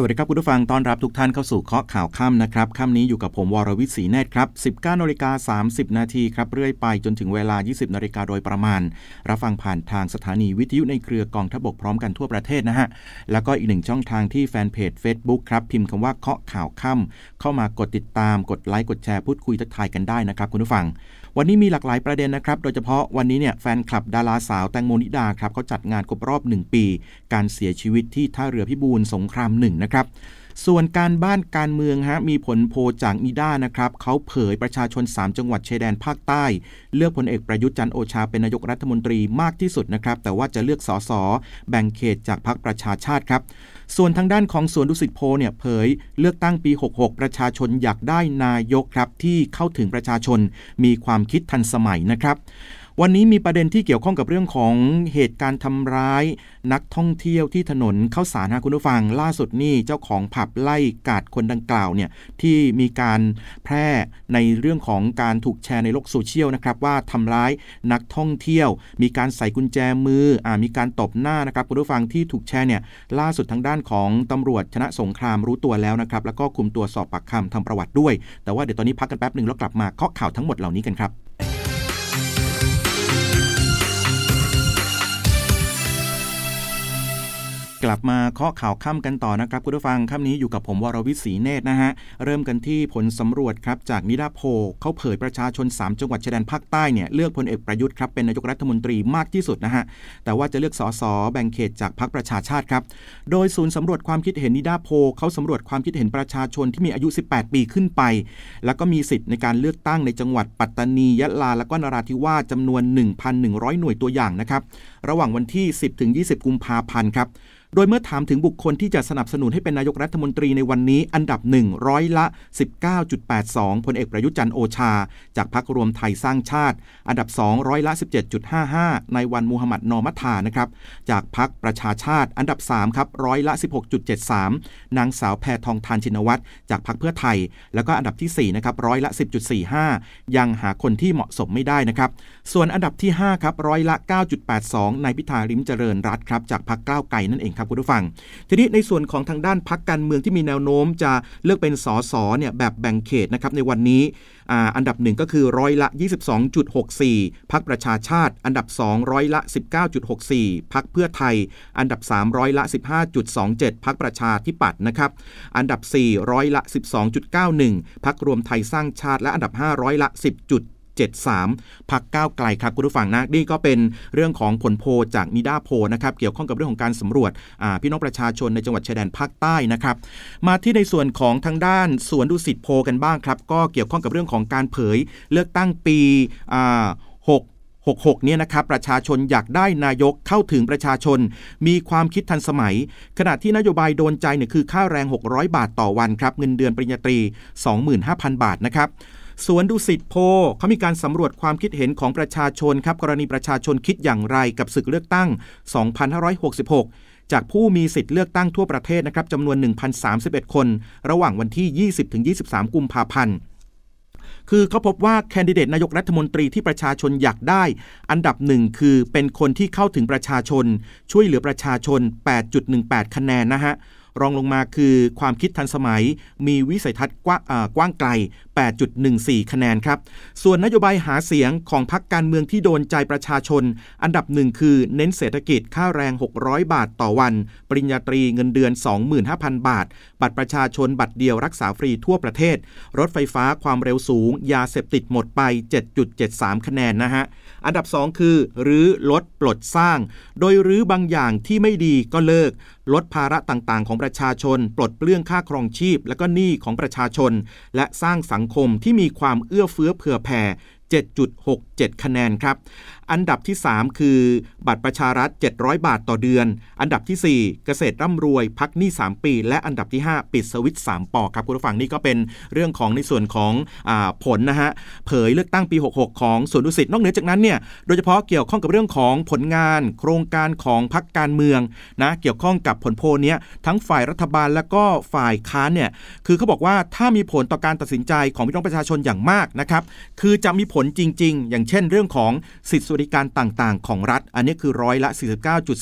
สวัสดีครับคุณผู้ฟังต้อนรับทุกท่านเข้าสู่เคาะข่าวค่ำนะครับค่ำนี้อยู่กับผมวรวิศีเนตรครับ 19นาฬิกา30 นาทีครับเรื่อยไปจนถึงเวลา 20นาฬิกาโดยประมาณ รับฟังผ่านทางสถานีวิทยุในเครือกองทบกพร้อมกันทั่วประเทศนะฮะ แล้วก็อีกหนึ่งช่องทางที่แฟนเพจ Facebook ครับ พิมพ์คำว่าเคาะข่าวค่ำเข้ามากดติดตามกดไลค์กดแชร์พูดคุยทักทายกันได้นะครับคุณผู้ฟัง วันนี้มีหลากหลายประเด็นนะครับ โดยเฉพาะวันนี้เนี่ยแฟนคลับดาราสาวแตงโมนิดาครับเขาจัดงานครบรอบ 1 ปี การเสียชีวิตที่ท่าเรือพิบูลสงครามหนึ่งนะครับ ส่วนการบ้านการเมืองฮะมีผลโพจากนิด้านะครับเขาเผยประชาชน 3 จังหวัดชายแดนภาคใต้ เลือกพลเอกประยุทธ์จันโอชาเป็นนายกรัฐมนตรีมากที่สุดนะครับ แต่ว่าจะเลือกสสแบ่งเขตจากพรรคประชาชาติครับ ส่วนทางด้านของสวนดุสิตโพเนี่ยเผยเลือกตั้งปี 66 ประชาชนอยากได้นายกครับที่เข้าถึงประชาชนมีความคิดทันสมัยนะครับ วันนี้มีประเด็นที่เกี่ยวข้องกับเรื่องของเหตุการณ์ทำร้าย นักท่องเที่ยวที่ถนนเข้าสารนะคุณผู้ฟัง ล่าสุดนี่เจ้าของผับไล่กาดคนดังกล่าวเนี่ยที่มีการแพร่ในเรื่องของการถูกแชร์ในโลกโซเชียลนะครับว่าทำร้ายนักท่องเที่ยว มีการใส่กุญแจมืออ่ามีการตบหน้านะครับคุณผู้ฟังที่ถูกแชร์เนี่ยล่าสุดทางด้านของตำรวจชนะสงครามรู้ตัวแล้วนะครับแล้วก็คุมตัวสอบปากคำทำประวัติด้วย แต่ว่าเดี๋ยวตอนนี้พักกันแป๊บหนึ่งแล้วกลับมาเคาะข่าวทั้งหมดเหล่านี้กันครับ ลับมาเคาะข่าวค่ำกันต่อนะครับคุณผู้ฟังค่ำนี้อยู่กับผมวรวิศีเนตรนะฮะ เริ่มกันที่ผลสำรวจครับจากนิดาโพเขาเผยประชาชน 3 จังหวัดชายแดนภาคใต้เนี่ยเลือกพลเอกประยุทธ์ครับเป็นนายกรัฐมนตรีมากที่สุดนะฮะ แต่ว่าจะเลือกสสแบ่งเขตจากพรรคประชาชาติครับ โดยศูนย์สำรวจความคิดเห็นนิดาโพเขาสำรวจความคิดเห็นประชาชนที่มีอายุ 18 ปีขึ้นไป แล้วก็มีสิทธิ์ในการเลือกตั้งในจังหวัดปัตตานียะลาและก็นราธิวาสจำนวน 1,100 หน่วยตัวอย่างนะครับระหว่างวันที่ 10-20 กุมภาพันธ์ครับ โดยเมื่อถามถึงบุคคลที่จะสนับสนุนให้เป็นนายกรัฐมนตรีในวันนี้ อันดับหนึ่งร้อยละ 19.82พลเอกประยุจันโอชา จากพรรครวมไทยสร้างชาติ อันดับ2ร้อยละ 17.55ในวันมูฮัมหมัดนอมัทานะครับจากพรรคประชาชาติ อันดับ3ครับร้อยละ 16.73 นางสาวแพทองทานชินวัตรจากพรรคเพื่อไทย แล้วก็อันดับที่4นะครับร้อยละ 10.45 ยังหาคนที่เหมาะสมไม่ได้นะครับส่วนอันดับที่5ครับร้อยละ 9.82นายพิธาริมเจริญรัตครับจากพรรคก้าวไกลนั่นเองครับคุณผู้ฟัง ทีนี้ในส่วนของทางด้านพักการเมืองที่มีแนวโน้มจะเลือกเป็นสสเนี่ยแบบแบ่งเขตนะครับในวันนี้อันดับหนึ่งก็คือร้อยละ 22.64 พักประชาชาติ อันดับ 2 ร้อยละ 19.64 พักเพื่อไทย อันดับ 3 ร้อยละ 15.27 พักประชาธิปัตย์นะครับ อันดับ 4 ร้อยละ 12.91 พักรวมไทยสร้างชาติ และอันดับ 5 ร้อยละ 10 73พักก้าวไกลครับคุณผู้ฟังนะนี่ก็เป็นเรื่องของผลโพจากนิดาโพนะครับเกี่ยวข้องกับเรื่องของการสำรวจพี่น้องประชาชนในจังหวัดชายแดนภาคใต้นะครับ มาที่ในส่วนของทางด้านสวนดุสิตโพกันบ้างครับ ก็เกี่ยวข้องกับเรื่องของการเผยเลือกตั้งปี6 66เนี่ยนะครับประชาชนอยากได้นายกเข้าถึงประชาชน มีความคิดทันสมัย ขณะที่นโยบายโดนใจเนี่ยคือค่าแรง 600 บาทต่อวันครับ เงินเดือนปริญญาตรี 25,000 บาทนะครับ สวนดุสิตโพเขามีการสำรวจความคิดเห็นของประชาชนครับกรณีประชาชนคิดอย่างไรกับศึกเลือกตั้ง 2566 จากผู้มีสิทธิ์เลือกตั้งทั่วประเทศนะครับจำนวน 1,031 คน ระหว่างวันที่ 20-23 กุมภาพันธ์คือเขาพบว่าแคนดิเดตนายกรัฐมนตรีที่ประชาชนอยากได้ อันดับหนึ่งคือเป็นคนที่เข้าถึงประชาชน ช่วยเหลือประชาชน 8.18 คะแนนนะฮะ รองลงมาคือความคิดทันสมัย มีวิสัยทัศน์กว้างไกล 8.14 คะแนนครับ ส่วนนโยบายหาเสียงของพรรคการเมืองที่โดนใจประชาชน อันดับหนึ่งคือเน้นเศรษฐกิจค่าแรง 600 บาทต่อวัน ปริญญาตรีเงินเดือน 25,000 บาท บัตรประชาชนบัตรเดียวรักษาฟรีทั่วประเทศ รถไฟฟ้าความเร็วสูง ยาเสพติดหมดไป 7.73 คะแนนนะฮะ อันดับ 2 คือรื้อลดปลดสร้าง โดยรื้อบางอย่างที่ไม่ดีก็เลิก ลดภาระต่างๆ ของประประชาชน ปลดเปลื้องค่าครองชีพ และก็หนี้ของประชาชน และสร้างสังคมที่มีความเอื้อเฟื้อเผื่อแผ่ 7.67 คะแนนครับ อันดับที่ 3 คือ บัตรประชารัฐ 700 บาทต่อเดือน อันดับที่ 4 เกษตรร่ำรวย พักหนี้ 3 ปี และอันดับที่ 5 ปิดสวิต3ปอครับคุณผู้ฟังนี่ก็เป็นเรื่องของในส่วนของอผลนะฮะเผยเลือกตั้งปี 66 ของสวนดุสิตนอกเหนือจากนั้นเนี่ยโดยเฉพาะเกี่ยวข้องกับเรื่องของผลงาน โครงการของพักการเมืองนะเกี่ยวข้องกับผลโพลนี้ทั้งฝ่ายรัฐบาลและก็ฝ่ายค้านเนี่ยคือเขาบอกว่าถ้ามีผลต่อการตัดสินใจของพี่น้องประชาชนอย่างมากนะครับคือจะมีผลจริง ๆ อย่างเช่น เรื่องของสิทธิริการต่างๆ ของรัฐ อันนี้คือร้อยละ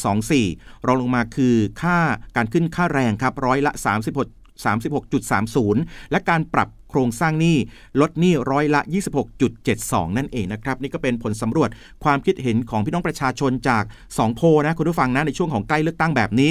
49.24 รองลงมาคือค่าการขึ้นค่าแรงครับร้อยละ 36 36.30 และการปรับโครงสร้างหนี้ลดหนี้ร้อยละ 26.72 นั่นเองนะครับ นี่ก็เป็นผลสำรวจความคิดเห็นของพี่น้องประชาชนจาก 2 โพนะคุณผู้ฟังนะในช่วงของใกล้เลือกตั้งแบบนี้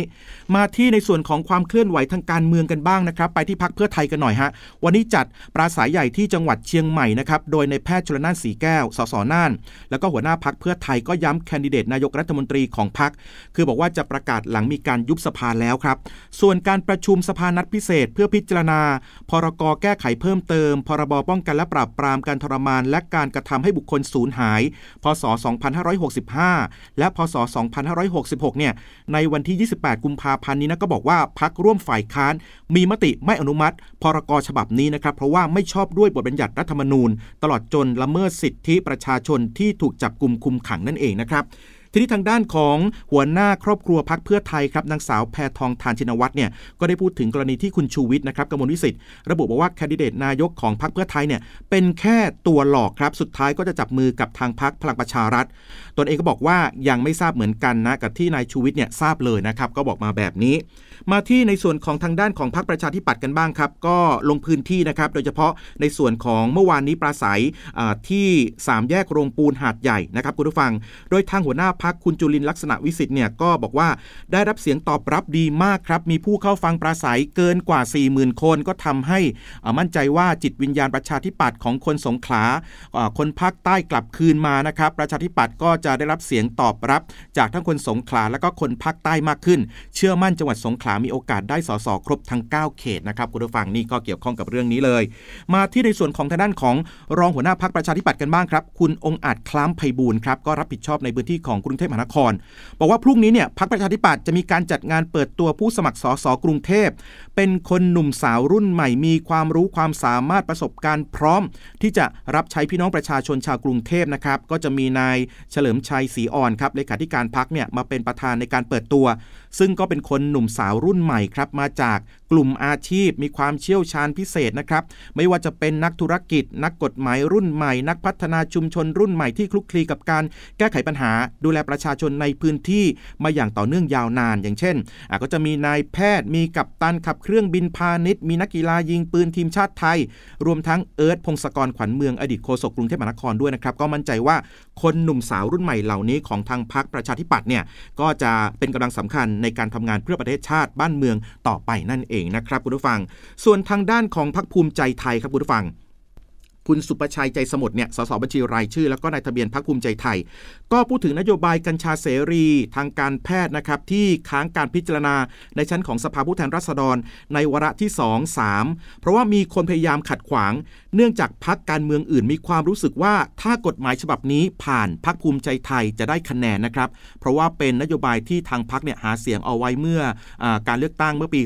มาที่ในส่วนของความเคลื่อนไหวทางการเมืองกันบ้างนะครับ ไปที่พักเพื่อไทยกันหน่อยฮะวันนี้จัดปราศัยใหญ่ที่จังหวัดเชียงใหม่นะครับโดยในแพทย์ชลน่านสีแก้วสสน่าน แล้วก็หัวหน้าพักเพื่อไทยก็ย้ำแคนดิเดตนายกรัฐมนตรีของพักคือบอกว่าจะประกาศหลังมีการยุบสภาแล้วครับส่วนการประชุมสภานัดพิเศษ เพื่อพิจารณาพรกแก้ไขเพิ่มเติม พรบป้องกันและปราบปรามการทรมาน และการกระทำให้บุคคลสูญหาย พศ 2565 และพศ 2566 เนี่ย ในวันที่ 28 กุมภาพันธ์นี้นะก็บอกว่าพักร่วมฝ่ายค้าน มีมติไม่อนุมัติ พรกฉบับนี้นะครับ เพราะว่าไม่ชอบด้วยบทบัญญัติรัฐธรรมนูญ ตลอดจนละเมิดสิทธิประชาชนที่ถูกจับกลุ่มคุมขังนั่นเองนะครับ ทีนี้ทางด้านของหัวหน้าครอบครัวพักเพื่อไทยครับนางสาวแพทองทานชินวัตรเนี่ยก็ได้พูดถึงกรณีที่คุณชูวิทย์นะครับกมลวิสิทธิ์ระบุบอกว่าแคนดิเดตนายกของพักเพื่อไทยเนี่ยเป็นแค่ตัวหลอกครับสุดท้ายก็จะจับมือกับทางพักพลังประชารัฐตนเองก็บอกว่ายังไม่ทราบเหมือนกันนะกับที่นายชูวิทย์เนี่ยทราบเลยนะครับก็บอกมาแบบนี้มาที่ในส่วนของทางด้านของพรรคประชาธิปัตย์กันบ้างครับ ก็ลงพื้นที่นะครับ โดยเฉพาะในส่วนของเมื่อวานนี้ปราศัยที่3แยกโรงปูนหาดใหญ่นะครับคุณผู้ฟัง โดยทางหัวหน้าพักคุณจุลินลักษณะวิสิทธิ์เนี่ยก็บอกว่าได้รับเสียงตอบรับดีมากครับ มีผู้เข้าฟังปราศัยเกินกว่า 40,000 คนก็ทำให้มั่นใจว่าจิตวิญญาณประชาธิปัตย์ของคนสงขลาคนภาคใต้กลับคืนมานะครับ ประชาธิปัตย์ก็จะได้รับเสียงตอบรับ จากทั้งคนสงขลาและก็คนภาคใต้มากขึ้น เชื่อมั่นจังหวัดสงขลามีโอกาสได้สสครบทั้ง 9 เขตนะครับคุณผู้ฟังนี่ก็เกี่ยวข้องกับเรื่องนี้เลย มาที่ในส่วนของทางด้านของรองหัวหน้าพักประชาธิปัตย์กันบ้างครับ คุณองอาจคล้ามไพบูลครับก็รับผิดชอบในพื้นที่ของกรุงเทพมหานคร บอกว่าพรุ่งนี้เนี่ยพักประชาธิปัตย์จะมีการจัดงานเปิดตัวผู้สมัครสสกรุงเทพ เป็นคนหนุ่มสาวรุ่นใหม่ มีความรู้ความสามารถประสบการณ์พร้อม ที่จะรับใช้พี่น้องประชาชนชาวกรุงเทพนะครับก็จะมีนายเฉลิมชัยศรีอ่อนครับเลขาธิการพักเนี่ยมาเป็นประธานในการเปิดตัว ซึ่งก็เป็นคนหนุ่มสาวรุ่นใหม่ครับมาจากกลุ่มอาชีพมีความเชี่ยวชาญพิเศษนะครับ ไม่ว่าจะเป็นนักธุรกิจ นักกฎหมายรุ่นใหม่ นักพัฒนาชุมชนรุ่นใหม่ที่คลุกคลีกับการแก้ไขปัญหา ดูแลประชาชนในพื้นที่มาอย่างต่อเนื่องยาวนาน อย่างเช่นก็จะมีนายแพทย์ มีกัปตันขับเครื่องบินพาณิชย์ มีนักกีฬายิงปืนทีมชาติไทย รวมทั้งเอิร์ธพงศกรขวัญเมืองอดีตโฆษกกรุงเทพมหานครด้วยนะครับ ก็มั่นใจว่าคนหนุ่มสาวรุ่นใหม่เหล่านี้ของทางพรรคประชาธิปัตย์เนี่ยก็จะเป็นกำลังสำคัญในการทำงานเพื่อประเทศชาติบ้านเมืองต่อไปนั่นเองนะครับคุณผู้ฟัง ส่วนทางด้านของพรรคภูมิใจไทยครับคุณผู้ฟัง คุณสุประชัยใจสมุทรเนี่ย สสบัญชีรายชื่อ แล้วก็นายทะเบียนพรรคภูมิใจไทย ก็พูดถึงนโยบายกัญชาเสรีทางการแพทย์นะครับ ที่ค้างการพิจารณาในชั้นของสภาผู้แทนราษฎร ในวาระที่ 2 3 เพราะว่ามีคนพยายามขัดขวาง เนื่องจากพรรคการเมืองอื่นมีความรู้สึกว่าถ้ากฎหมายฉบับนี้ผ่านพรรคภูมิใจไทยจะได้คะแนนนะครับ เพราะว่าเป็นนโยบายที่ทางพรรคเนี่ยหาเสียงเอาไว้เมื่ออการเลือกตั้งเมื่อปี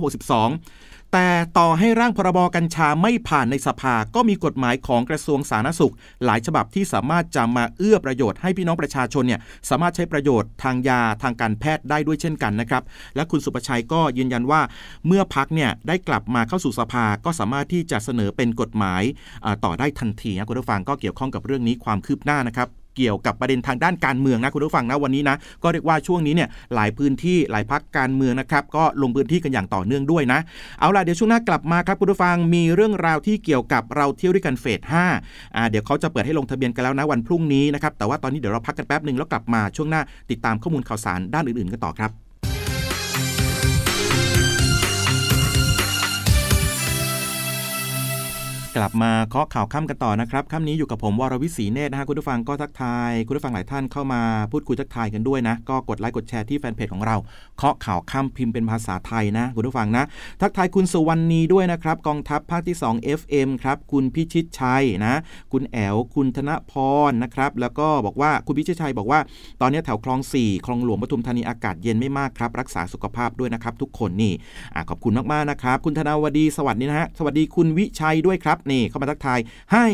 2562 แต่ต่อให้ร่างพรบกัญชาไม่ผ่านในสภาก็มีกฎหมายของกระทรวงสาธารณสุข หลายฉบับที่สามารถจะมาเอื้อประโยชน์ให้พี่น้องประชาชนเนี่ยสามารถใช้ประโยชน์ทางยาทางการแพทย์ได้ด้วยเช่นกันนะครับและคุณสุประชัยก็ยืนยันว่า เมื่อพักเนี่ยได้กลับมาเข้าสู่สภาก็สามารถที่จะเสนอเป็นกฎหมายต่อได้ทันทีนะคุณผู้ฟังก็เกี่ยวข้องกับเรื่องนี้ความคืบหน้านะครับ เกี่ยวกับประเด็นทางด้านการเมืองนะคุณผู้ฟังนะวันนี้นะก็เรียกว่าช่วงนี้เนี่ยหลายพื้นที่หลายพักการเมืองนะครับก็ลงพื้นที่กันอย่างต่อเนื่องด้วยนะ เอาล่ะเดี๋ยวช่วงหน้ากลับมาครับคุณผู้ฟังมีเรื่องราวที่เกี่ยวกับเราเที่ยวด้วยกันเฟส5อ่าเดี๋ยวเขาจะเปิดให้ลงทะเบียนกันแล้วนะวันพรุ่งนี้นะครับแต่ว่าตอนนี้เดี๋ยวเราพักกันแป๊บหนึ่งแล้วกลับมาช่วงหน้าติดตามข้อมูลข่าวสารด้านอื่นๆกันต่อครับ กลับมาเคาะข่าวค่ำกันต่อนะครับค่ำนี้อยู่กับผมวรวิศีเนตรนะฮะคุณผู้ฟังก็ทักทาย คุณผู้ฟังหลายท่านเข้ามาพูดคุยทักทายกันด้วยนะ ก็กดไลค์กดแชร์ที่แฟนเพจของเราเคาะข่าวค่ำพิมพ์เป็นภาษาไทยนะ คุณผู้ฟังนะ ทักทายคุณสุวรรณีด้วยนะครับกองทัพภาคที่ 2 FM ครับคุณพิชิตชัยนะ คุณแอลคุณธนพรนะครับแล้วก็บอกว่าคุณพิชิตชัยบอกว่า ตอนนี้แถวคลอง 4 คลองหลวงปทุมธานีอากาศเย็นไม่มากครับรักษาสุขภาพด้วยนะครับทุกคนนี่อขอบคุณมากๆนะครับคุณธนาวดีสวัสดีนะฮะสวัสดีคุณวิชัยด้วยครับนี่เข้ามาทักทายให้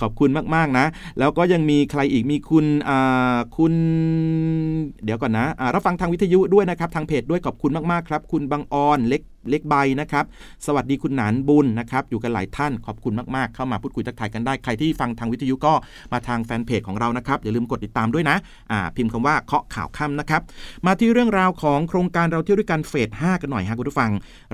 ขอบคุณมากๆนะ แล้วก็ยังมีใครอีกมีคุณคุณเดี๋ยวก่อนนะรับฟังทางวิทยุด้วยนะครับ ทางเพจด้วยขอบคุณมากๆครับ คุณบางออนเล็กเล็กใบนะครับ สวัสดีคุณหนานบุญนะครับ อยู่กันหลายท่านขอบคุณมากๆ เข้ามาพูดคุยทักทายกันได้ ใครที่ฟังทางวิทยุก็มาทางแฟนเพจของเรานะครับ อย่าลืมกดติดตามด้วยนะ อ่า พิมพ์คำว่าเคาะข่าวค่ำนะครับ มาที่เรื่องราวของโครงการเราเที่ยวด้วยกันเฟส 5 กันหน่อยฮะคุณผู้ฟัง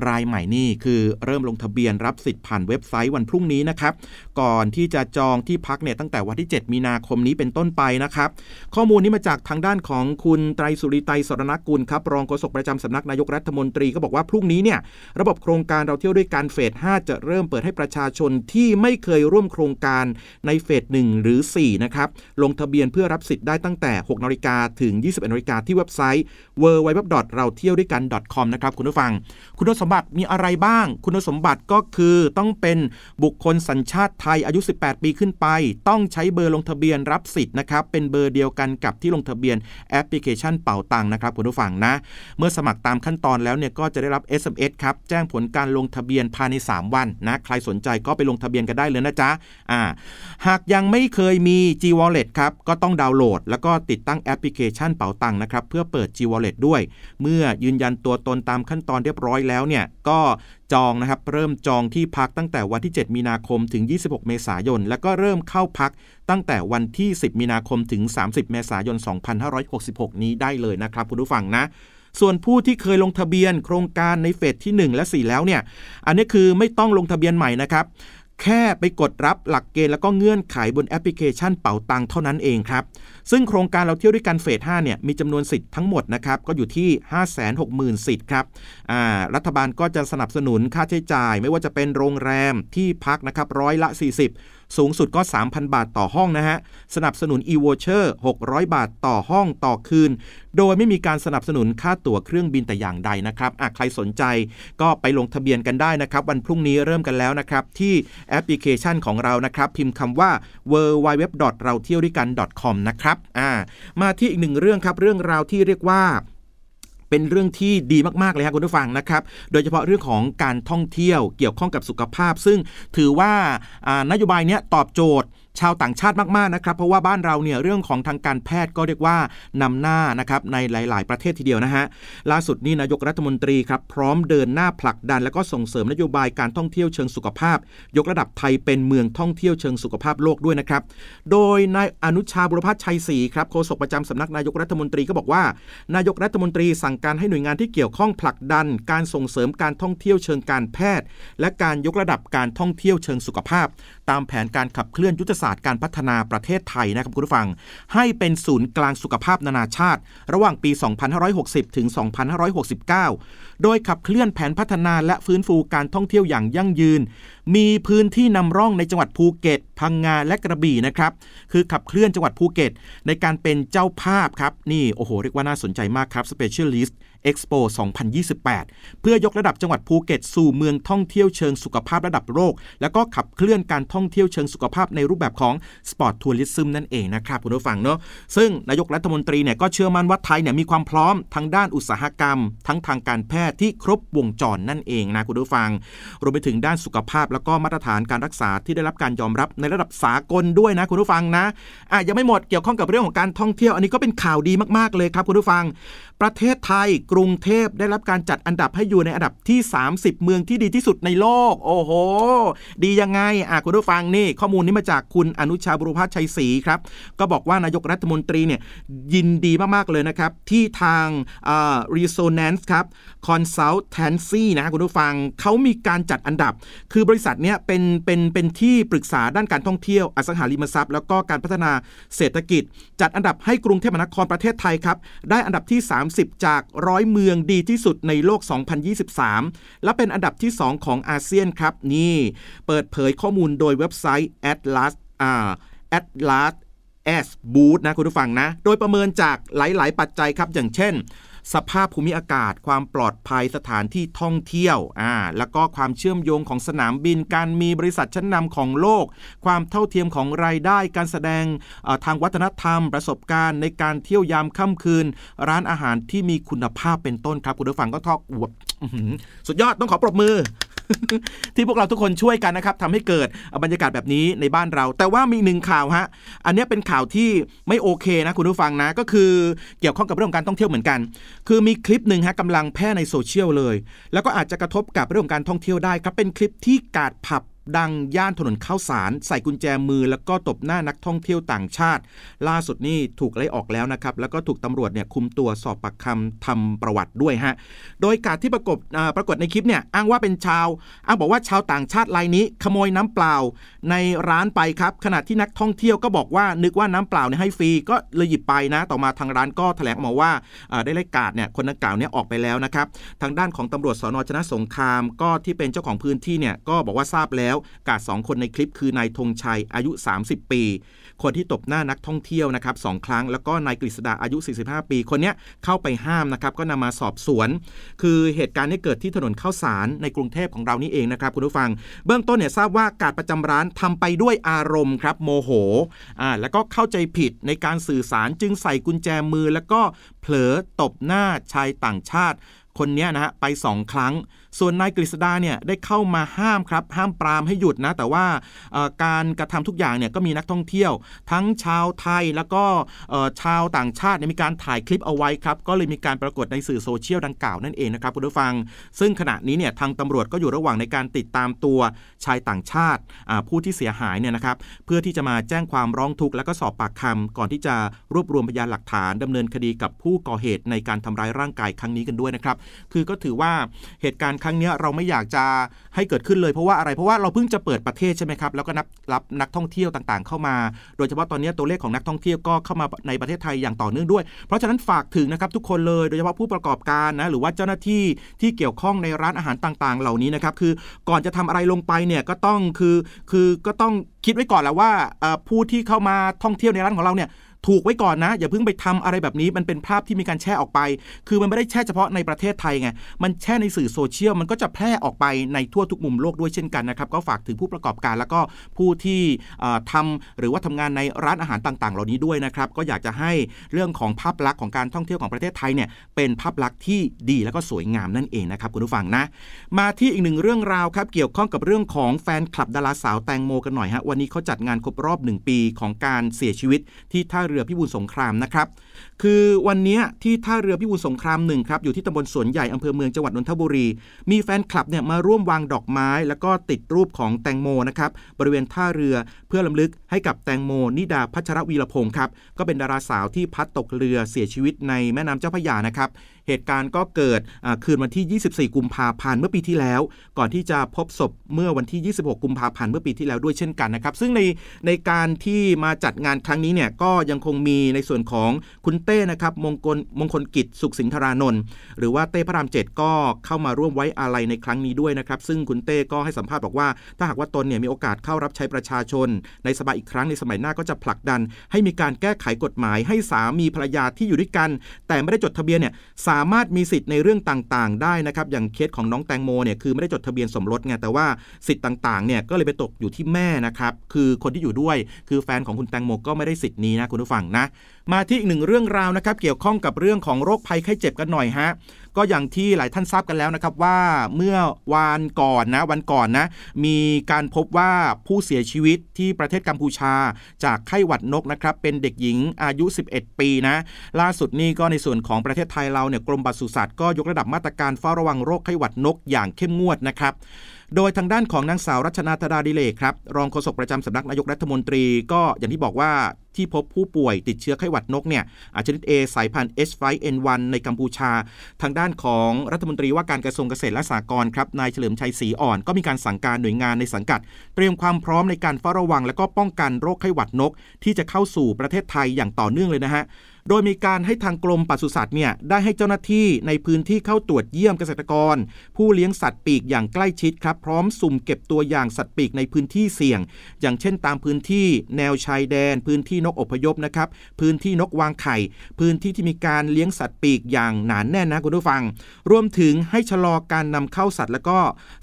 รายใหม่นี่คือเริ่มลงทะเบียนรับสิทธิ์ผ่านเว็บไซต์วันพรุ่งนี้นะครับ ก่อนที่จะจองที่พักเนี่ยตั้งแต่วันที่ 7 มีนาคมนี้เป็นต้นไปนะครับ ข้อมูลนี้มาจากทางด้านของคุณไตรสุริไตสรณกุลครับ รองโฆษกประจำสำนักนายกรัฐมนตรีก็บอกว่าพรุ่งนี้เนี่ยระบบโครงการเราเที่ยวด้วยกันเฟส 5 จะเริ่มเปิดให้ประชาชนที่ไม่เคยร่วมโครงการในเฟส 1 หรือ 4 นะครับลงทะเบียนเพื่อรับสิทธิ์ได้ตั้งแต่ 6นาฬิกาถึง 21นาฬิกาที่เว็บไซต์ w w w เราเที่ยวด้วยกัน .com นะครับคุณผู้ฟัง คุณสมบัติมีอะไรบ้าง คุณสมบัติก็คือต้องเป็นบุคคลสัญชาติไทยอายุ 18 ปีขึ้นไป ต้องใช้เบอร์ลงทะเบียนรับสิทธิ์นะครับเป็นเบอร์เดียวกันกับที่ลงทะเบียนแอปพลิเคชันเป๋าตังนะครับคุณผู้ฟังนะ เมื่อสมัครตามขั้นตอนแล้วเนี่ยก็จะได้รับ SMS ครับ แจ้งผลการลงทะเบียนภายใน 3 วันนะ ใครสนใจก็ไปลงทะเบียนกันได้เลยนะจ๊ะอ่าหากยังไม่เคยมี G Wallet ครับ ก็ต้องดาวน์โหลด แล้วก็ติดตั้งแอปพลิเคชันเป๋าตังค์นะครับ เพื่อเปิด G Wallet ด้วย เมื่อยืนยันตัวตนตามขั้นตอนเรียบร้อยแล้วเนี่ย ก็จองนะครับ เริ่มจองที่พักตั้งแต่วันที่ 7 มีนาคมถึง 26 เมษายน แล้วก็เริ่มเข้าพักตั้งแต่วันที่ 10 มีนาคมถึง 30 เมษายน 2566 นี้ได้เลยนะครับคุณผู้ฟังนะ ส่วนผู้ที่เคยลงทะเบียนโครงการในเฟสที่ 1 และ 4 แล้วเนี่ย อันนี้คือไม่ต้องลงทะเบียนใหม่นะครับ แค่ไปกดรับหลักเกณฑ์แล้วก็เงื่อนไขบนแอปพลิเคชันเป๋าตังเท่านั้นเองครับ ซึ่งโครงการเราเที่ยวด้วยกันเฟส 5 เนี่ย มีจำนวนสิทธิ์ทั้งหมดนะครับ ก็อยู่ที่ 560,000 สิทธิ์ครับรัฐบาลก็จะสนับสนุนค่าใช้จ่าย ไม่ว่าจะเป็นโรงแรมที่พักนะครับร้อยละ 40สูงสุดก็ 3,000 บาทต่อห้องนะฮะ สนับสนุน e-voucher 600 บาทต่อห้องต่อคืน โดยไม่มีการสนับสนุนค่าตั๋วเครื่องบินแต่อย่างใดนะครับใครสนใจก็ไปลงทะเบียนกันได้นะครับ วันพรุ่งนี้เริ่มกันแล้วนะครับ ที่แอปพลิเคชันของเรานะครับ พิมพ์คำว่า w w w เราเที่ยวด้วยกัน .com นะครับอ่ามาที่อีกหนึ่งเรื่องครับเรื่องราวที่เรียกว่า เป็นเรื่องที่ดีมากๆเลยครับคุณผู้ฟังนะครับ โดยเฉพาะเรื่องของการท่องเที่ยวเกี่ยวข้องกับสุขภาพ ซึ่งถือว่านโยบายนี้ตอบโจทย์ ชาวต่างชาติมากๆนะครับ เพราะว่าบ้านเราเนี่ยเรื่องของทางการแพทย์ก็เรียกว่านำหน้านะครับในหลาย ๆ ประเทศทีเดียวนะฮะล่าสุดนี้นายกรัฐมนตรีครับพร้อมเดินหน้าผลักดัน และก็ส่งเสริมนโยบายการท่องเที่ยวเชิงสุขภาพ ยกระดับไทยเป็นเมืองท่องเที่ยวเชิงสุขภาพโลกด้วยนะครับโดยนายอนุชาบุรพัฒชัยศรีครับโฆษกประจำสำนักนายกรัฐมนตรีก็บอกว่า นายกรัฐมนตรีสั่งการให้หน่วยงานที่เกี่ยวข้องผลักดัน การส่งเสริมการท่องเที่ยวเชิงการแพทย์ และการยกระดับการท่องเที่ยวเชิงสุขภาพ ตามแผนการขับเคลื่อนยุทธศาสตร์การพัฒนาประเทศไทยนะครับคุณผู้ฟัง ให้เป็นศูนย์กลางสุขภาพนานาชาติ ระหว่างปี 2560 ถึง 2569 โดยขับเคลื่อนแผนพัฒนาและฟื้นฟูการท่องเที่ยวอย่างยั่งยืน มีพื้นที่นำร่องในจังหวัดภูเก็ต พังงาและกระบี่นะครับ คือขับเคลื่อนจังหวัดภูเก็ต ในการเป็นเจ้าภาพครับ นี่โอ้โหเรียกว่าน่าสนใจมากครับ Specialised Expo 2028 เพื่อยกระดับจังหวัดภูเก็ตสู่เมืองท่องเที่ยวเชิงสุขภาพระดับโลก แล้วก็ขับเคลื่อนการท่องเที่ยวเชิงสุขภาพในรูปแบบของ Sport Tourism นั่นเองนะครับคุณผู้ฟังเนาะซึ่งนายกรัฐมนตรีเนี่ยก็เชื่อมั่นว่าไทยเนี่ยมีความพร้อมทั้งด้านอุตสาหกรรม ทั้งทางการแพทย์ที่ครบวงจรนั่นเองนะคุณผู้ฟัง รวมไปถึงด้านสุขภาพแล้วก็มาตรฐานการรักษาที่ได้รับการยอมรับในระดับสากลด้วยนะคุณผู้ฟังนะอะยังไม่หมดเกี่ยวข้องกับเรื่องของการท่องเที่ยว อันนี้ก็เป็นข่าวดีมากๆเลยครับคุณผู้ฟัง ประเทศไทยกรุงเทพได้รับการจัดอันดับให้อยู่ในอันดับที่ 30 เมืองที่ดีที่สุดในโลก โอ้โห ดียังไงอะคุณผู้ฟังนี่ ข้อมูลนี้มาจากคุณอนุชาบุรุพัฒชัยศรีครับ ก็บอกว่านายกรัฐมนตรีเนี่ยยินดีมาก ๆ เลยนะครับ ที่ทางอ่า Resonance ครับ Consultancy นะคุณผู้ฟังเขามีการจัดอันดับ คือบริษัทเนี้ยเป็นเป็นเป็นที่ปรึกษาด้านการท่องเที่ยวอสังหาริมทรัพย์ แล้วก็การพัฒนาเศรษฐกิจ จัดอันดับให้กรุงเทพมหานครประเทศไทยครับได้อันดับที่ 30 จาก100 เมืองดีที่สุดในโลก 2023 และเป็นอันดับที่ 2 ของอาเซียนครับ นี่ เปิดเผยข้อมูลโดยเว็บไซต์ Atlas อ่า Atlas S Boot นะคุณผู้ฟังนะ โดยประเมินจากหลาย ๆ ปัจจัยครับ อย่างเช่น สภาพภูมิอากาศ ความปลอดภัยสถานที่ท่องเที่ยวอ่าแล้วก็ความเชื่อมโยงของสนามบิน การมีบริษัทชั้นนำของโลก ความเท่าเทียมของรายได้ การแสดงทางวัฒนธรรม ประสบการณ์ในการเที่ยวยามค่ำคืน ร้านอาหารที่มีคุณภาพเป็นต้นครับคุณผู้ฟังก็ทอกอวบสุดยอดต้องขอปรบมือ ที่พวกเราทุกคนช่วยกันนะครับทำให้เกิดบรรยากาศแบบนี้ในบ้านเรา แต่ว่ามีหนึ่งข่าวฮะอันนี้เป็นข่าวที่ไม่โอเคนะคุณผู้ฟังนะก็คือเกี่ยวข้องกับเรื่องการท่องเที่ยวเหมือนกัน คือมีคลิปหนึ่งฮะกำลังแพร่ในโซเชียลเลย แล้วก็อาจจะกระทบกับเรื่องการท่องเที่ยวได้ครับเป็นคลิปที่กาดผับ ดังย่านถนนข้าวสาร ใส่กุญแจมือแล้วก็ตบหน้านักท่องเที่ยวต่างชาติ ล่าสุดนี่ถูกไล่ออกแล้วนะครับ แล้วก็ถูกตำรวจเนี่ยคุมตัวสอบปากคำทำประวัติด้วยฮะ โดยการที่ประกบปรากฏในคลิปเนี่ยอ้างว่าเป็นชาวอ้างบอกว่าชาวต่างชาติรายนี้ ขโมยน้ำเปล่า ในร้านไปครับ ขณะที่นักท่องเที่ยวก็บอกว่านึกว่าน้ำเปล่าเนี่ยให้ฟรีก็เลยหยิบไปนะ ต่อมาทางร้านก็แถลงออกมาว่าได้ไล่กาดเนี่ยคนนักกล่าวเนี่ยออกไปแล้วนะครับทางด้านของตำรวจสนชนะสงครามก็ที่เป็นเจ้าของพื้นที่เนี่ยก็บอกว่าทราบแล้วกาดสองคนในคลิปคือนายธงชัยอายุ 30 ปี คนที่ตบหน้านักท่องเที่ยวนะครับสองครั้ง แล้วก็นายกฤษดาอายุ 45 ปี คนนี้เข้าไปห้ามนะครับก็นำมาสอบสวน คือเหตุการณ์นี้เกิดที่ถนนข้าวสารในกรุงเทพของเรานี่เองนะครับคุณผู้ฟัง เบื้องต้นเนี่ยทราบว่าการประจำร้านทำไปด้วยอารมณ์ครับโมโหอ่าแล้วก็เข้าใจผิดในการสื่อสารจึงใส่กุญแจมือ แล้วก็เผลอตบหน้าชายต่างชาติ คนนี้นะฮะไปสองครั้ง ส่วนนายกฤษดาเนี่ยได้เข้ามาห้ามครับห้ามปรามให้หยุดนะ แต่ว่าการกระทำทุกอย่างเนี่ยก็มีนักท่องเที่ยว ทั้งชาวไทยแล้วก็ชาวต่างชาติมีการถ่ายคลิปเอาไว้ครับ ก็เลยมีการปรากฏในสื่อโซเชียลดังกล่าวนั่นเองนะครับคุณผู้ฟัง ซึ่งขณะนี้เนี่ยทางตำรวจก็อยู่ระหว่างในการติดตามตัวชายต่างชาติผู้ที่เสียหายเนี่ยนะครับเพื่อที่จะมาแจ้งความร้องทุกข์และก็สอบปากคำก่อนที่จะรวบรวมพยานหลักฐานดำเนินคดีกับผู้ก่อเหตุในการทำร้ายร่างกายครั้งนี้กันด้วยนะครับคือก็ถือว่าเหตุการณ์รั้งนี้เราไม่อยากจะให้เกิดขึ้นเลยเพราะว่าอะไรเพราะว่าเราเพิ่งจะเปิดประเทศใช่ไหมครับแล้วก็นับรับนักท่องเที่ยวต่างๆ เข้ามา โดยเฉพาะตอนนี้ตัวเลขของนักท่องเที่ยวก็เข้ามาในประเทศไทยอย่างต่อเนื่องด้วย เพราะฉะนั้นฝากถึงนะครับทุกคนเลยโดยเฉพาะผู้ประกอบการนะหรือว่าเจ้าหน้าที่ที่เกี่ยวข้องในร้านอาหารต่างๆ เหล่านี้นะครับคือก่อนจะทำอะไรลงไปเนี่ยก็ต้องคือคือก็ต้องคิดไว้ก่อนแล้วว่าผู้ที่เข้ามาท่องเที่ยวในร้านของเราเนี่ย ถูกไว้ก่อนนะ อย่าเพิ่งไปทำอะไรแบบนี้มันเป็นภาพที่มีการแชร์ออกไป คือมันไม่ได้แช่เฉพาะในประเทศไทยไงมันแช่ในสื่อโซเชียลมันก็จะแพร่ออกไปในทั่วทุกมุมโลกด้วยเช่นกันนะครับก็ฝากถึงผู้ประกอบการแล้วก็ผู้ที่ทำหรือว่าทำงานในร้านอาหารต่าง ๆ เหล่านี้ด้วยนะครับก็อยากจะให้เรื่องของภาพลักษณ์ของการท่องเที่ยวของประเทศไทยเนี่ยเป็นภาพลักษณ์ที่ดีแล้วก็สวยงามนั่นเองนะครับคุณผู้ฟังนะ มาที่อีกหนึ่งเรื่องราวครับเกี่ยวข้องกับเรื่องของแฟนคลับดาราสาวแตงโมกันหน่อยฮะวันนี้เขาจัดงานครบรอบ 1 ปีของการเสียชีวิตที่ท่าเรือือพิบูลสงครามนะครับ คือวันนี้ที่ท่าเรือพิบูลสงครามหนึ่งครับอยู่ที่ตำบลสวนใหญ่อำเภอเมืองจังหวัดนนทบุรี มีแฟนคลับเนี่ยมาร่วมวางดอกไม้ แล้วก็ติดรูปของแตงโมนะครับบริเวณท่าเรือเพื่อลำลึกให้กับแตงโมนิดาพัชรวีรพงศ์ครับก็เป็นดาราสาวที่พัดตกเรือเสียชีวิตในแม่น้ำเจ้าพระยานะครับ เหตุการณ์ก็เกิดคืนวันที่ 24 กุมภาพันธ์เมื่อปีที่แล้ว ก่อนที่จะพบศพเมื่อวันที่ 26 กุมภาพันธ์เมื่อปีที่แล้วด้วยเช่นกันนะครับ ซึ่งในในการที่มาจัดงานครั้งนี้เนี่ยก็ยังคงมีในส่วนของคุณเต้นะครับมงคลมงคลกิจสุขสินธารานนท์หรือว่าเต้พระรามเจ็ดก็เข้ามาร่วมไว้อาลัยในครั้งนี้ด้วยนะครับ ซึ่งคุณเต้ก็ให้สัมภาษณ์บอกว่า ถ้าหากว่าตนเนี่ยมีโอกาสเข้ารับใช้ประชาชน ในสมัยอีกครั้งในสมัยหน้าก็จะผลักดัน ให้มีการแก้ไขกฎหมายให้สามีภรรยาที่อยู่ด้วยกัน แต่ไม่ได้จดทะเบียนเนี่ยสาามารถมีสิทธิ์ในเรื่องต่างๆ ได้นะครับอย่างเคสของน้องแตงโมเนี่ยคือไม่ได้จดทะเบียนสมรสไงแต่ว่าสิทธิ์ต่างๆเนี่ยก็เลยไปตกอยู่ที่แม่นะครับคือคนที่อยู่ด้วย คือแฟนของคุณแตงโมก็ไม่ได้สิทธิ์นี้นะคุณผู้ฟังนะ มาที่อีกหนึ่งเรื่องราวนะครับเกี่ยวข้องกับเรื่องของโรคภัยไข้เจ็บกันหน่อยฮะก็อย่างที่หลายท่านทราบกันแล้วนะครับว่าเมื่อวานก่อนนะวันก่อนนะมีการพบว่าผู้เสียชีวิตที่ประเทศกัมพูชา จากไข้หวัดนกนะครับเป็นเด็กหญิงอายุ 11 ปีนะล่าสุดนี่ก็ในส่วนของประเทศไทยเราเนี่ยกรมปศุสัตว์ก็ยกระดับมาตรการเฝ้าระวังโรคไข้หวัดนกอย่างเข้มงวดนะครับโดยทางด้านของนางสาวรัชนาธดาดิเลกครับรองโฆษกประจำสำนักนายกรัฐมนตรีก็อย่างที่บอกว่า ที่พบผู้ป่วยติดเชื้อไข้หวัดนกเนี่ยชนิด A สายพันธุ์ H5N1 ในกัมพูชา ทางด้านของรัฐมนตรีว่าการกระทรวงเกษตรและสหกรณ์ครับนายเฉลิมชัยศรีอ่อนก็มีการสั่งการหน่วยงานในสังกัด เตรียมความพร้อมในการเฝ้าระวัง และก็ป้องกันโรคไข้หวัดนก ที่จะเข้าสู่ประเทศไทยอย่างต่อเนื่องเลยนะฮะ โดยมีการให้ทางกรมปศุสัตว์เนี่ยได้ให้เจ้าหน้าที่ในพื้นที่เข้าตรวจเยี่ยมเกษตรกร ผู้เลี้ยงสัตว์ปีกอย่างใกล้ชิดครับพร้อมสุ่มเก็บตัวอย่างสัตว์ปีกในพื้นที่เสี่ยง อย่างเช่นตามพื้นที่แนวชายแดน พื้นที่นกอพยพนะครับพื้นที่นกวางไข่ พื้นที่ที่มีการเลี้ยงสัตว์ปีกอย่างหนานแน่นนะคุณผู้ฟัง รวมถึงให้ชะลอการนำเข้าสัตว์ แล้วก็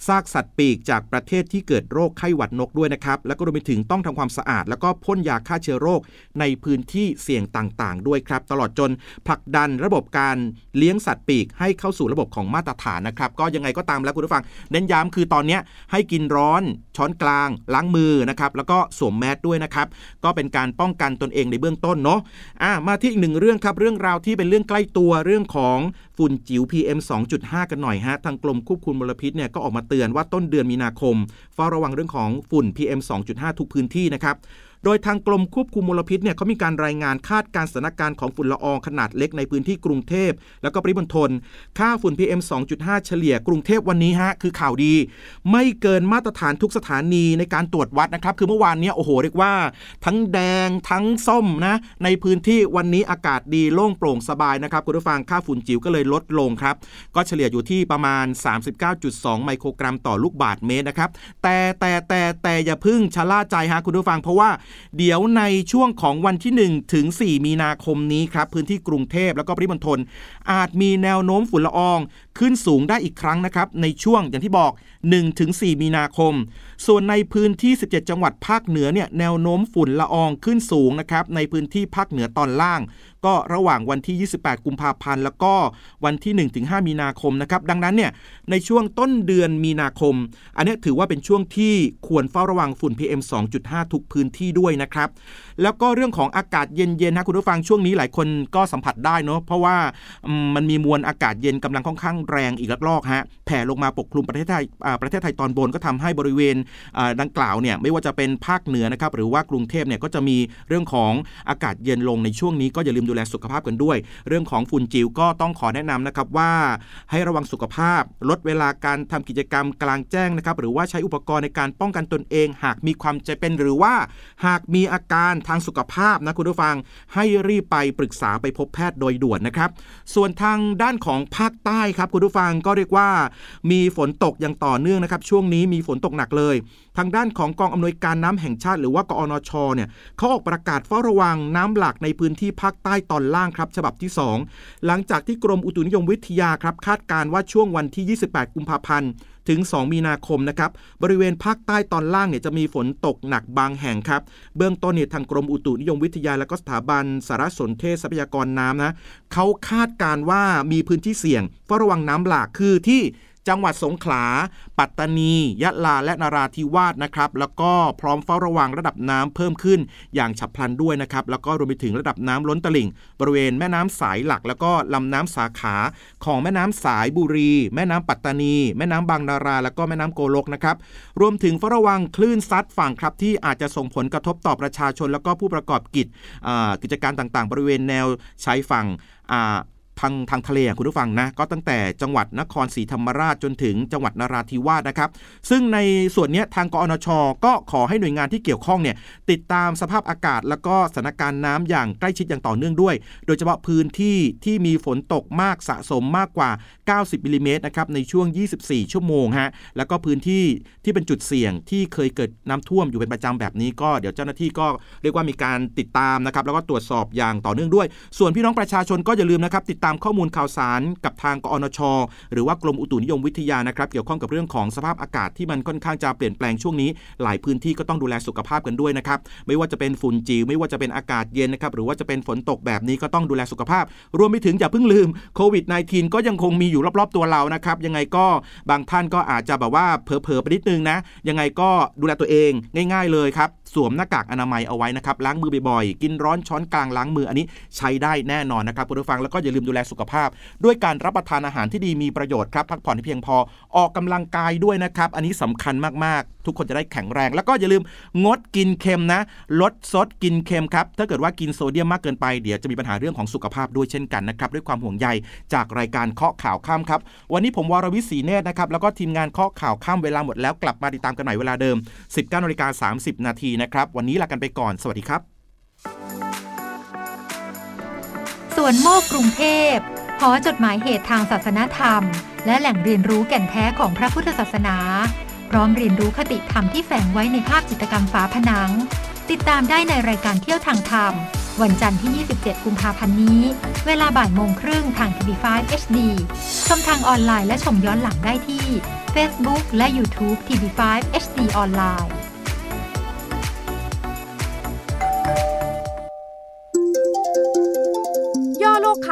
ซากสัตว์ปีกจากประเทศที่เกิดโรคไข้หวัดนกด้วยนะครับแล้วก็รวมไปถึงต้องทำความสะอาด แล้วก็พ่นยาฆ่าเชื้อโรคในพื้นที่เสี่ยงต่าง ๆ ด้วยครับตลอดจนผลักดันระบบการเลี้ยงสัตว์ปีก ให้เข้าสู่ระบบของมาตรฐานนะครับ ก็ยังไงก็ตามแล้วคุณผู้ฟังเน้นย้ำคือตอนนี้ให้กินร้อน ช้อนกลาง ล้างมือนะครับแล้วก็สวมแมสด้วยนะครับก็เป็นการป้องกันตนเองในเบื้องต้นเนาะอะมาที่อีกหนึ่งเรื่องครับเรื่องราวที่เป็นเรื่องใกล้ตัวเรื่องของฝุ่นจิ๋ว PM 2.5 กันหน่อยฮะทางกรมควบคุมมลพิษเนี่ยก็ออกมาเตือนว่าต้นเดือนมีนาคมเฝ้าระวังเรื่องของฝุ่น PM 2.5 ทุกพื้นที่นะครับ โดยทางกรมควบคุมมลพิษเนี่ยเขามีการรายงานคาดการสถานการณ์ของฝุ่นละอองขนาดเล็กในพื้นที่กรุงเทพ แล้วก็ปริมณฑลค่าฝุ่น PM 2.5 เฉลี่ยกรุงเทพวันนี้ฮะคือข่าวดี ไม่เกินมาตรฐานทุกสถานีในการตรวจวัดนะครับคือเมื่อวานเนี้โอ้โหเรียกว่า ทั้งแดงทั้งส้มนะในพื้นที่วันนี้อากาศดีโล่งโปร่งสบายนะครับคุณผู้ฟังค่าฝุ่นจิ๋วก็เลยลดลงครับก็เฉลี่ยอยู่ที่ประมาณ 39.2 ไมโครกรัมต่อลูกบาศก์เมตรนะครับแต่แต่แต่แต่อย่าพึ่งชะล่าใจฮะคุณผู้ฟังเพราะว่าเดี๋ยวในช่วงของวันที่ 1 ถึง 4 มีนาคมนี้ครับ พื้นที่กรุงเทพแล้วก็ปริมณฑลอาจมีแนวโน้มฝุ่นละอองขึ้นสูงได้อีกครั้งนะครับ ในช่วงอย่างที่บอก 1-4 มีนาคม ส่วนในพื้นที่ 17 จังหวัดภาคเหนือเนี่ยแนวโน้มฝุ่นละอองขึ้นสูงนะครับในพื้นที่ภาคเหนือตอนล่าง ก็ระหว่างวันที่ 28 กุมภาพันธ์แล้วก็วันที่ 1-5 มีนาคมนะครับดังนั้นเนี่ยในช่วงต้นเดือนมีนาคม อันนี้ถือว่าเป็นช่วงที่ควรเฝ้าระวังฝุ่น PM 2.5 ทุกพื้นที่ด้วยนะครับแล้วก็เรื่องของอากาศเย็นๆนะคุณผู้ฟังช่วงนี้หลายคนก็สัมผัสได้เนาะเพราะว่ามันมีมวลอากาศเย็นกำลังค่อนข้างแรงอีกระลอกฮะแผ่ลงมาปกคลุมประเทศไทยประเทศไทยตอนบนก็ทำให้บริเวณดังกล่าวเนี่ยไม่ว่าจะเป็นภาคเหนือนะครับหรือว่ากรุงเทพเนี่ยก็จะมีเรื่องของอากาศเย็นลงในช่วงนี้ก็อย่าลืมดูแลสุขภาพกันด้วย เรื่องของฝุ่นจิ๋วก็ต้องขอแนะนำนะครับว่าให้ระวังสุขภาพ ลดเวลาการทำกิจกรรมกลางแจ้งนะครับหรือว่าใช้อุปกรณ์ในการป้องกันตนเอง หากมีความจำเป็นหรือว่า หากมีอาการทางสุขภาพนะคุณผู้ฟัง ให้รีบไปปรึกษาไปพบแพทย์โดยด่วนนะครับส่วนทางด้านของภาคใต้ครับคุณผู้ฟังก็เรียกว่า มีฝนตกอย่างต่อเนื่องนะครับ ช่วงนี้มีฝนตกหนักเลย ทางด้านของกองอำนวยการน้ำแห่งชาติ หรือว่ากอนชเนี่ยเขาออกประกาศเฝ้าระวังน้ำหลากในพื้นที่ภาคใต้ตอนล่างครับ ฉบับที่ 2 หลังจากที่กรมอุตุนิยมวิทยาครับคาดการว่าช่วงวันที่ 28 กุมภาพันธ์ ถึง 2 มีนาคมนะครับ บริเวณภาคใต้ตอนล่างเนี่ยจะมีฝนตกหนักบางแห่งครับ เบื้องต้นเนี่ยทางกรมอุตุนิยมวิทยาและก็สถาบันสารสนเทศทรัพยากรน้ำนะเขาคาดการว่ามีพื้นที่เสี่ยงเฝ้าระวังน้ำหลากคือที่ จังหวัดสงขลา ปัตตานี ยะลา และนาราธิวาสนะครับ แล้วก็พร้อมเฝ้าระวังระดับน้ำเพิ่มขึ้น อย่างฉับพลันด้วยนะครับ แล้วก็รวมไปถึงระดับน้ำล้นตลิ่ง บริเวณแม่น้ำสายหลัก แล้วก็ลำน้ำสาขาของแม่น้ำสายบุรี แม่น้ำปัตตานี แม่น้ำบางนารา แล้วก็แม่น้ำโกลกนะครับ รวมถึงเฝ้าระวังคลื่นซัดฝั่งครับที่อาจจะส่งผลกระทบต่อประชาชน แล้วก็ผู้ประกอบกิจกิจการต่างๆ บริเวณแนวชายฝั่ง ทางทางทะเลคุณผู้ฟังนะก็ตั้งแต่จังหวัดนครศรีธรรมราชจนถึงจังหวัดนราธิวาสนะครับ ซึ่งในส่วนนี้ทางกอนช ก็ขอให้หน่วยงานที่เกี่ยวข้องเนี่ยติดตามสภาพอากาศ แล้วก็สถานการณ์น้ำอย่างใกล้ชิดอย่างต่อเนื่องด้วย โดยเฉพาะพื้นที่ที่มีฝนตกมากสะสมมากกว่า 90มิลิเมตรนะครับในช่วง 24 ชั่วโมงฮะแล้วก็พื้นที่ที่เป็นจุดเสี่ยงที่เคยเกิดน้ำท่วมอยู่เป็นประจำแบบนี้ก็เดี๋ยวเจ้าหน้าที่ก็เรียกว่ามีการติดตามนะครับแล้วก็ตรวจสอบอย่างต่อเนื่องด้วย ส่วนพี่น้องประชาชนก็อย่าลืมนะครับติดตามข้อมูลข่าวสารกับทางกอนช หรือว่ากรมอุตุนิยมวิทยานะครับเกี่ยวข้องกับเรื่องของสภาพอากาศที่มันค่อนข้างจะเปลี่ยนแปลงช่วงนี้ หลายพื้นที่ก็ต้องดูแลสุขภาพกันด้วยนะครับไม่ว่าจะเป็นฝุ่นจิ๋วไม่ว่าจะเป็นอากาศเย็นนะครับหรือว่าจะเป็นฝนตกแบบนี้ก็ต้องดูแลสุขภาพ รวมไปถึงอย่าเพิ่งลืมโควิด -19 ก็ยังคงมีอยู่รอบๆตัวเรานะครับยังไงก็บางท่านก็อาจจะแบบว่าเผลอๆไปนิดนึงนะยังไงก็ดูแลตัวเองง่าย ๆเลยครับสวมหน้ากากอนามัยเอาไว้นะครับล้างมือบ่อยๆ กินร้อนช้อนกลางล้างมืออันนี้ใช้ได้แน่นอนนะครับคุณผู้ฟังแล้วก็อย่าลืมดูแลสุขภาพ ด้วยการรับประทานอาหารที่ดีมีประโยชน์ครับพักผ่อนที่เพียงพอออกกำลังกายด้วยนะครับอันนี้สำคัญมากๆทุกคนจะได้แข็งแรง แล้วก็อย่าลืมงดกินเค็มนะ ลดซดกินเค็มครับ ถ้าเกิดว่ากินโซเดียมมากเกินไปเดี๋ยวจะมีปัญหาเรื่องของสุขภาพด้วยเช่นกันนะครับ ด้วยความห่วงใยจากรายการเคาะข่าวข้ามครับ วันนี้ผมวรวิศีเนตรนะครับ แล้วก็ทีมงานเคาะข่าวข้ามเวลาหมดแล้วกลับมาติดตามกันใหม่เวลาเดิม 19นาฬิกา30 นาทีนะครับ วันนี้ลากันไปก่อน สวัสดีครับสวนโมกกรุงเทพหอจดหมายเหตุทางศาสนธรรม และแหล่งเรียนรู้แก่นแท้ของพระพุทธศาสนา ร้อมเรียนรู้คติธรรมที่แฝงไว้ในภาพจิตรกรรมฝาผนัง ติดตามได้ในรายการเที่ยวทางธรรม วันจันทร์ที่ 27 กุมภาพันธ์นี้ เวลาบ่ายโมงครึ่งทางทีวี5 HD ชมทางออนไลน์และชมย้อนหลังได้ที่ Facebook และ YouTube TV5 HD ออนไลน์